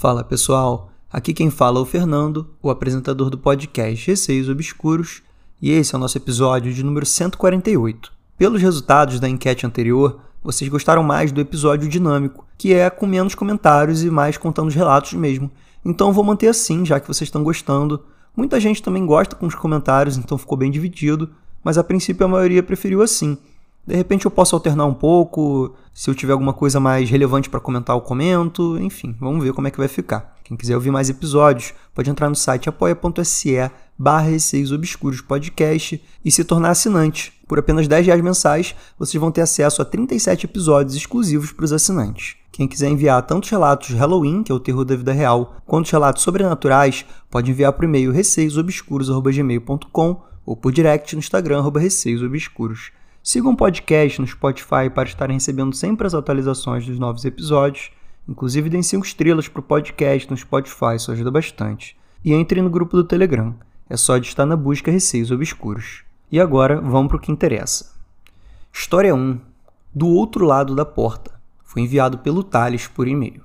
Fala pessoal, aqui quem fala é o Fernando, o apresentador do podcast Receios Obscuros, e esse é o nosso episódio de número 148. Pelos resultados da enquete anterior, vocês gostaram mais do episódio dinâmico, que é com menos comentários e mais contando os relatos mesmo. Então vou manter assim, já que vocês estão gostando. Muita gente também gosta com os comentários, então ficou bem dividido, mas a princípio a maioria preferiu assim. De repente eu posso alternar um pouco, se eu tiver alguma coisa mais relevante para comentar, eu comento. Enfim, vamos ver como é que vai ficar. Quem quiser ouvir mais episódios, pode entrar no site apoia.se barra Receios Obscuros Podcast e se tornar assinante. Por apenas 10 reais mensais, vocês vão ter acesso a 37 episódios exclusivos para os assinantes. Quem quiser enviar tanto os relatos Halloween, que é o terror da vida real, quanto os relatos sobrenaturais, pode enviar por e-mail receiosobscuros.gmail.com ou por direct no Instagram, receiosobscuros. Sigam o podcast no Spotify para estarem recebendo sempre as atualizações dos novos episódios. Inclusive, deem 5 estrelas para o podcast no Spotify, isso ajuda bastante. E entrem no grupo do Telegram. É só de estar na busca Receios Obscuros. E agora, vamos para o que interessa. História 1. Do outro lado da porta. Foi enviado pelo Thales por e-mail.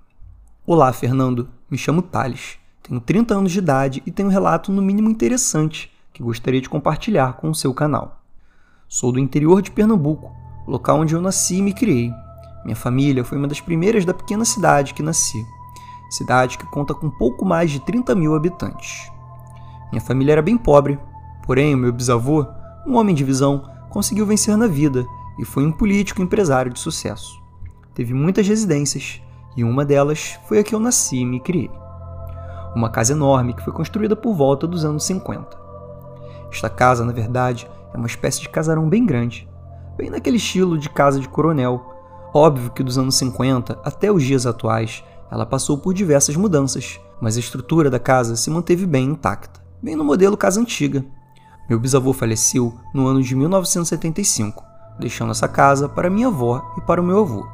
Olá, Fernando. Me chamo Thales. Tenho 30 anos de idade e tenho um relato no mínimo interessante que gostaria de compartilhar com o seu canal. Sou do interior de Pernambuco, local onde eu nasci e me criei. Minha família foi uma das primeiras da pequena cidade que nasci, cidade que conta com pouco mais de 30 mil habitantes. Minha família era bem pobre, porém o meu bisavô, um homem de visão, conseguiu vencer na vida e foi um político empresário de sucesso. Teve muitas residências e uma delas foi a que eu nasci e me criei. Uma casa enorme que foi construída por volta dos anos 50. Esta casa, na verdade, é uma espécie de casarão bem grande, bem naquele estilo de casa de coronel. Óbvio que dos anos 50 até os dias atuais, ela passou por diversas mudanças, mas a estrutura da casa se manteve bem intacta, bem no modelo casa antiga. Meu bisavô faleceu no ano de 1975, deixando essa casa para minha avó e para o meu avô.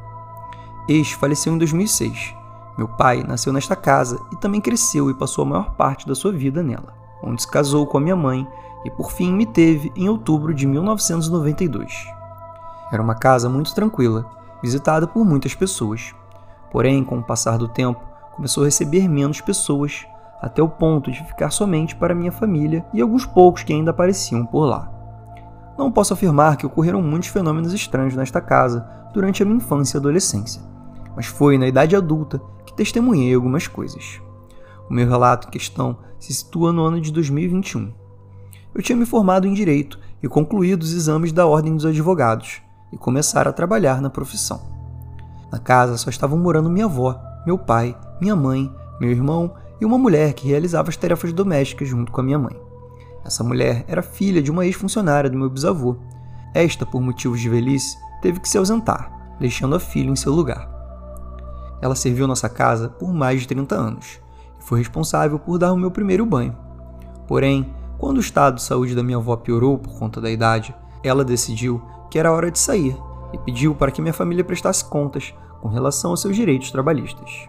Este faleceu em 2006. Meu pai nasceu nesta casa e também cresceu e passou a maior parte da sua vida nela, onde se casou com a minha mãe e por fim me teve em outubro de 1992. Era uma casa muito tranquila, visitada por muitas pessoas. Porém, com o passar do tempo, começou a receber menos pessoas, até o ponto de ficar somente para minha família e alguns poucos que ainda apareciam por lá. Não posso afirmar que ocorreram muitos fenômenos estranhos nesta casa durante a minha infância e adolescência, mas foi na idade adulta que testemunhei algumas coisas. O meu relato em questão se situa no ano de 2021 eu tinha me formado em direito e concluído os exames da Ordem dos Advogados e começar a trabalhar na profissão. Na casa só estavam morando minha avó, meu pai, minha mãe, meu irmão e uma mulher que realizava as tarefas domésticas junto com a minha mãe. Essa mulher era filha de uma ex-funcionária do meu bisavô. Esta, por motivos de velhice, teve que se ausentar, deixando a filha em seu lugar. Ela serviu nossa casa por mais de 30 anos e foi responsável por dar o meu primeiro banho. Porém, quando o estado de saúde da minha avó piorou por conta da idade, ela decidiu que era hora de sair e pediu para que minha família prestasse contas com relação aos seus direitos trabalhistas.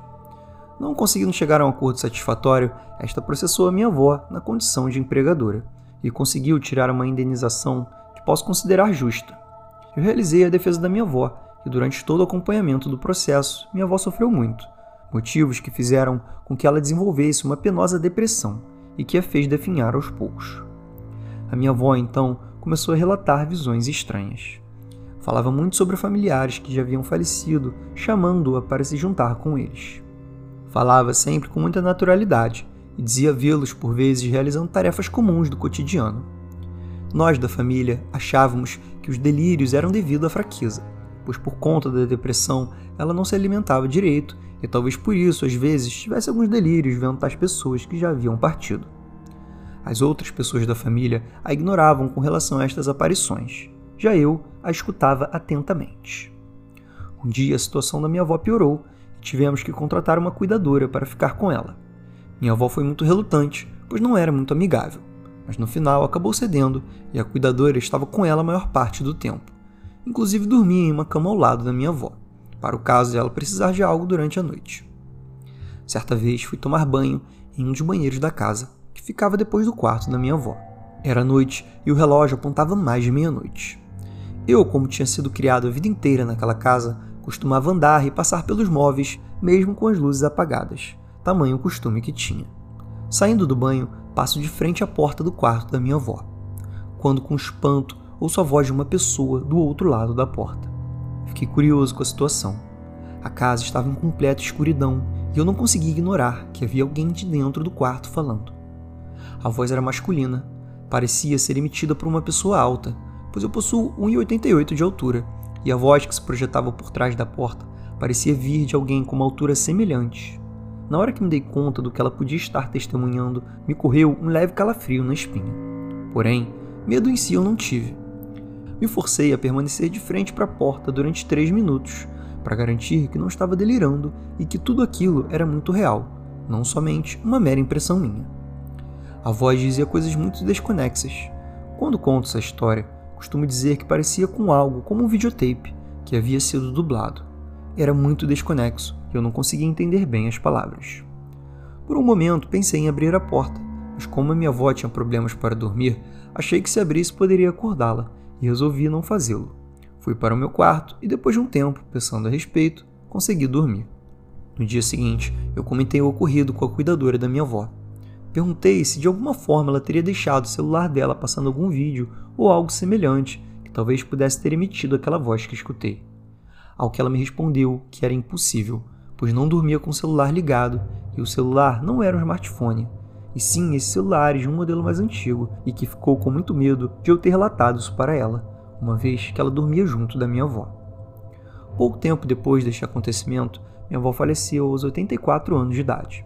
Não conseguindo chegar a um acordo satisfatório, esta processou a minha avó na condição de empregadora e conseguiu tirar uma indenização que posso considerar justa. Eu realizei a defesa da minha avó e durante todo o acompanhamento do processo, minha avó sofreu muito, motivos que fizeram com que ela desenvolvesse uma penosa depressão e que a fez definhar aos poucos. A minha avó, então, começou a relatar visões estranhas. Falava muito sobre familiares que já haviam falecido, chamando-a para se juntar com eles. Falava sempre com muita naturalidade e dizia vê-los por vezes realizando tarefas comuns do cotidiano. Nós da família achávamos que os delírios eram devido à fraqueza, pois por conta da depressão ela não se alimentava direito e talvez por isso, às vezes, tivesse alguns delírios vendo tais pessoas que já haviam partido. As outras pessoas da família a ignoravam com relação a estas aparições. Já eu a escutava atentamente. Um dia a situação da minha avó piorou e tivemos que contratar uma cuidadora para ficar com ela. Minha avó foi muito relutante, pois não era muito amigável, mas no final acabou cedendo e a cuidadora estava com ela a maior parte do tempo. Inclusive dormia em uma cama ao lado da minha avó para o caso de ela precisar de algo durante a noite. Certa vez fui tomar banho em um dos banheiros da casa, que ficava depois do quarto da minha avó. Era noite e o relógio apontava mais de meia-noite. Eu, como tinha sido criado a vida inteira naquela casa, costumava andar e passar pelos móveis, mesmo com as luzes apagadas, tamanho costume que tinha. Saindo do banho, passo de frente à porta do quarto da minha avó. Quando, com espanto, ouço a voz de uma pessoa do outro lado da porta. Fiquei curioso com a situação. A casa estava em completa escuridão e eu não conseguia ignorar que havia alguém de dentro do quarto falando. A voz era masculina, parecia ser emitida por uma pessoa alta, pois eu possuo 1,88 de altura e a voz que se projetava por trás da porta parecia vir de alguém com uma altura semelhante. Na hora que me dei conta do que ela podia estar testemunhando, me correu um leve calafrio na espinha. Porém, medo em si eu não tive. Me forcei a permanecer de frente para a porta durante três minutos, para garantir que não estava delirando e que tudo aquilo era muito real, não somente uma mera impressão minha. A voz dizia coisas muito desconexas. Quando conto essa história, costumo dizer que parecia com algo como um videotape que havia sido dublado era muito desconexo e eu não conseguia entender bem as palavras. Por um momento pensei em abrir a porta, mas como a minha avó tinha problemas para dormir, achei que se abrisse poderia acordá-la e resolvi não fazê-lo. Fui para o meu quarto e depois de um tempo, pensando a respeito, consegui dormir. No dia seguinte, eu comentei o ocorrido com a cuidadora da minha avó. Perguntei se de alguma forma ela teria deixado o celular dela passando algum vídeo ou algo semelhante que talvez pudesse ter emitido aquela voz que escutei ao que ela me respondeu que era impossível, pois não dormia com o celular ligado e o celular não era um smartphone, e sim esses celulares de um modelo mais antigo e que ficou com muito medo de eu ter relatado isso para ela, uma vez que ela dormia junto da minha avó. Pouco tempo depois deste acontecimento, minha avó faleceu aos 84 anos de idade.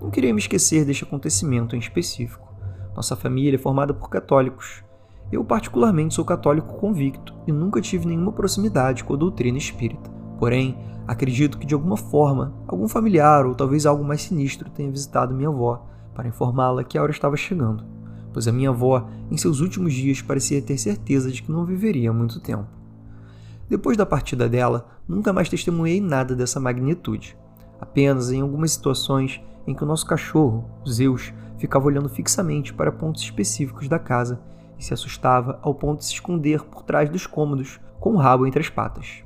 Não queria me esquecer deste acontecimento em específico. Nossa família é formada por católicos eu, particularmente, sou católico convicto e nunca tive nenhuma proximidade com a doutrina espírita. Porém, acredito que de alguma forma, algum familiar ou talvez algo mais sinistro tenha visitado minha avó para informá-la que a hora estava chegando, pois a minha avó, em seus últimos dias, parecia ter certeza de que não viveria muito tempo. Depois da partida dela, nunca mais testemunhei nada dessa magnitude. Apenas em algumas situações em que o nosso cachorro, Zeus, ficava olhando fixamente para pontos específicos da casa e se assustava ao ponto de se esconder por trás dos cômodos com o rabo entre as patas.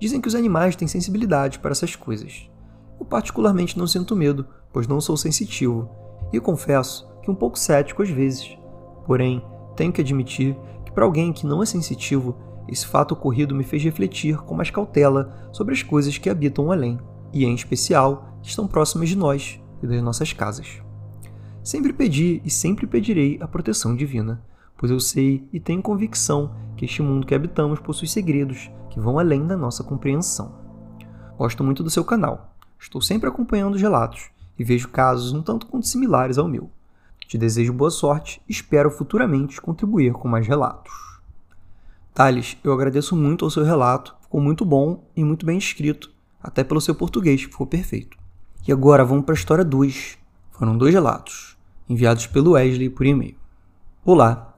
Dizem que os animais têm sensibilidade para essas coisas. Eu particularmente não sinto medo, pois não sou sensitivo, e confesso que um pouco cético às vezes. Porém, tenho que admitir que para alguém que não é sensitivo, esse fato ocorrido me fez refletir com mais cautela sobre as coisas que habitam o além, e em especial, que estão próximas de nós e das nossas casas. Sempre pedi e sempre pedirei a proteção divina, pois eu sei e tenho convicção que este mundo que habitamos possui segredos que vão além da nossa compreensão. Gosto muito do seu canal, estou sempre acompanhando os relatos e vejo casos um tanto quanto similares ao meu. Te desejo boa sorte e espero futuramente contribuir com mais relatos. Thales, eu agradeço muito ao seu relato, ficou muito bom e muito bem escrito, até pelo seu português, ficou perfeito. E agora vamos para a história 2. Foram dois relatos, enviados pelo Wesley por e-mail. Olá,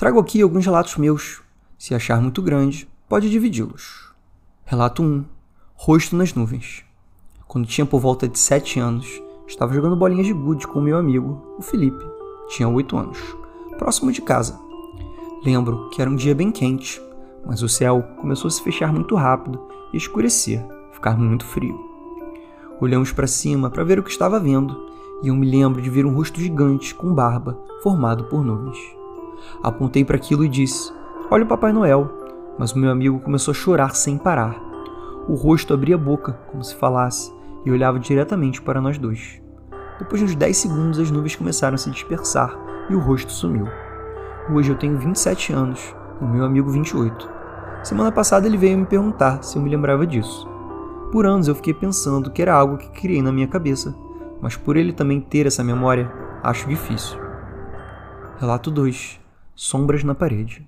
Trago aqui alguns relatos meus. Se achar muito grande, pode dividi-los. Relato 1. Rosto nas nuvens. Quando tinha por volta de 7 anos, estava jogando bolinhas de gude com meu amigo, o Felipe. Tinha 8 anos. Próximo de casa. Lembro que era um dia bem quente, mas o céu começou a se fechar muito rápido e escurecer, ficar muito frio. Olhamos para cima para ver o que estava vendo, e eu me lembro de ver um rosto gigante com barba formado por nuvens. Apontei para aquilo e disse: Olha o Papai Noel. Mas o meu amigo começou a chorar sem parar. O rosto abria a boca, como se falasse, e olhava diretamente para nós dois. Depois de uns 10 segundos, as nuvens começaram a se dispersar e o rosto sumiu. Hoje eu tenho 27 anos e meu amigo 28. Semana passada ele veio me perguntar se eu me lembrava disso. Por anos eu fiquei pensando que era algo que criei na minha cabeça, mas por ele também ter essa memória, acho difícil. Relato 2 sombras na parede.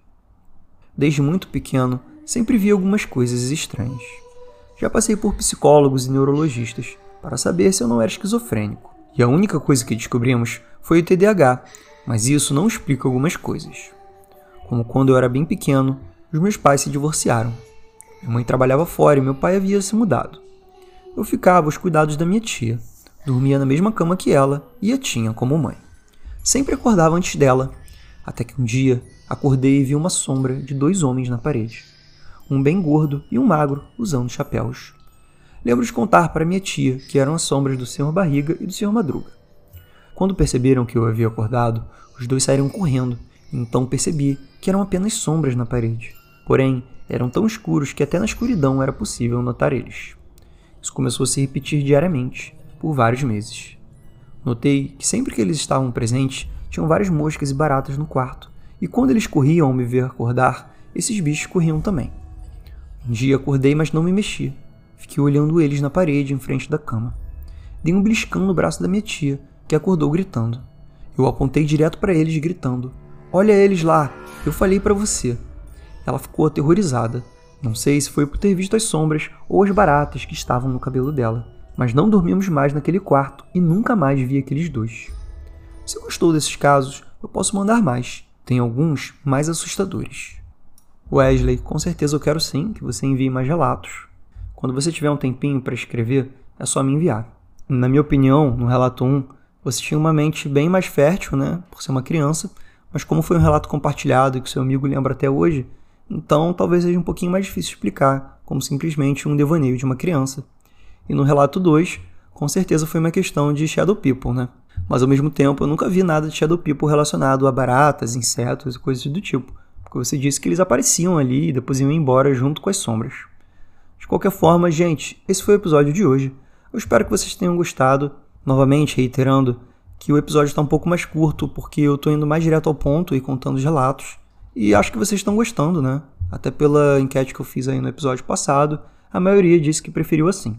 Desde muito pequeno, sempre vi algumas coisas estranhas. Já passei por psicólogos e neurologistas para saber se eu não era esquizofrênico, e a única coisa que descobrimos foi o TDAH, mas isso não explica algumas coisas. Como quando eu era bem pequeno, os meus pais se divorciaram. Minha mãe trabalhava fora e meu pai havia se mudado. Eu ficava aos cuidados da minha tia, dormia na mesma cama que ela e a tinha como mãe. Sempre acordava antes dela até que um dia acordei e vi uma sombra de dois homens na parede. Um bem gordo e um magro, usando chapéus. lembro de contar para minha tia que eram as sombras do Sr. Barriga e do Sr. Madruga. Quando perceberam que eu havia acordado, os dois saíram correndo, então percebi que eram apenas sombras na parede. Porém, eram tão escuros que até na escuridão era possível notar eles. Isso começou a se repetir diariamente, por vários meses. Notei que sempre que eles estavam presentes, tinham várias moscas e baratas no quarto, e quando eles corriam ao me ver acordar, esses bichos corriam também. Um dia acordei, mas não me mexi. Fiquei olhando eles na parede em frente da cama. Dei um beliscão no braço da minha tia, que acordou gritando. Eu apontei direto para eles, gritando: Olha eles lá, eu falei para você. Ela ficou aterrorizada. Não sei se foi por ter visto as sombras ou as baratas que estavam no cabelo dela, mas não dormimos mais naquele quarto e nunca mais vi aqueles dois. Se gostou desses casos, eu posso mandar mais. Tem alguns mais assustadores. Wesley, com certeza eu quero sim que você envie mais relatos. Quando você tiver um tempinho para escrever, é só me enviar. Na minha opinião, no relato 1, você tinha uma mente bem mais fértil, né, por ser uma criança, mas como foi um relato compartilhado e que seu amigo lembra até hoje, então talvez seja um pouquinho mais difícil explicar, como simplesmente um devaneio de uma criança. E no relato 2, com certeza foi uma questão de Shadow People, né? Mas ao mesmo tempo eu nunca vi nada de Shadow People relacionado a baratas, insetos e coisas do tipo, porque você disse que eles apareciam ali e depois iam embora junto com as sombras. De qualquer forma, gente, esse foi o episódio de hoje. Eu espero que vocês tenham gostado. Novamente, reiterando que o episódio está um pouco mais curto, porque eu estou indo mais direto ao ponto e contando os relatos. E acho que vocês estão gostando, né? Até pela enquete que eu fiz aí no episódio passado, a maioria disse que preferiu assim.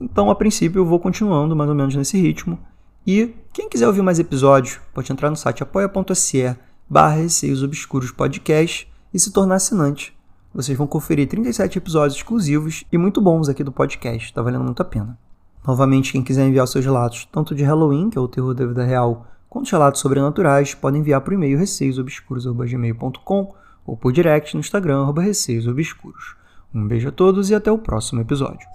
Então, a princípio, eu vou continuando mais ou menos nesse ritmo. E quem quiser ouvir mais episódios, pode entrar no site apoia.se barra Receios Obscuros Podcast e se tornar assinante. Vocês vão conferir 37 episódios exclusivos e muito bons aqui do podcast, tá valendo muito a pena. Novamente, quem quiser enviar seus relatos, tanto de Halloween, que é o terror da vida real, quanto relatos sobrenaturais, podem enviar por e-mail receiosobscuros.gmail.com ou por direct no Instagram, receiosobscuros. Um beijo a todos e até o próximo episódio.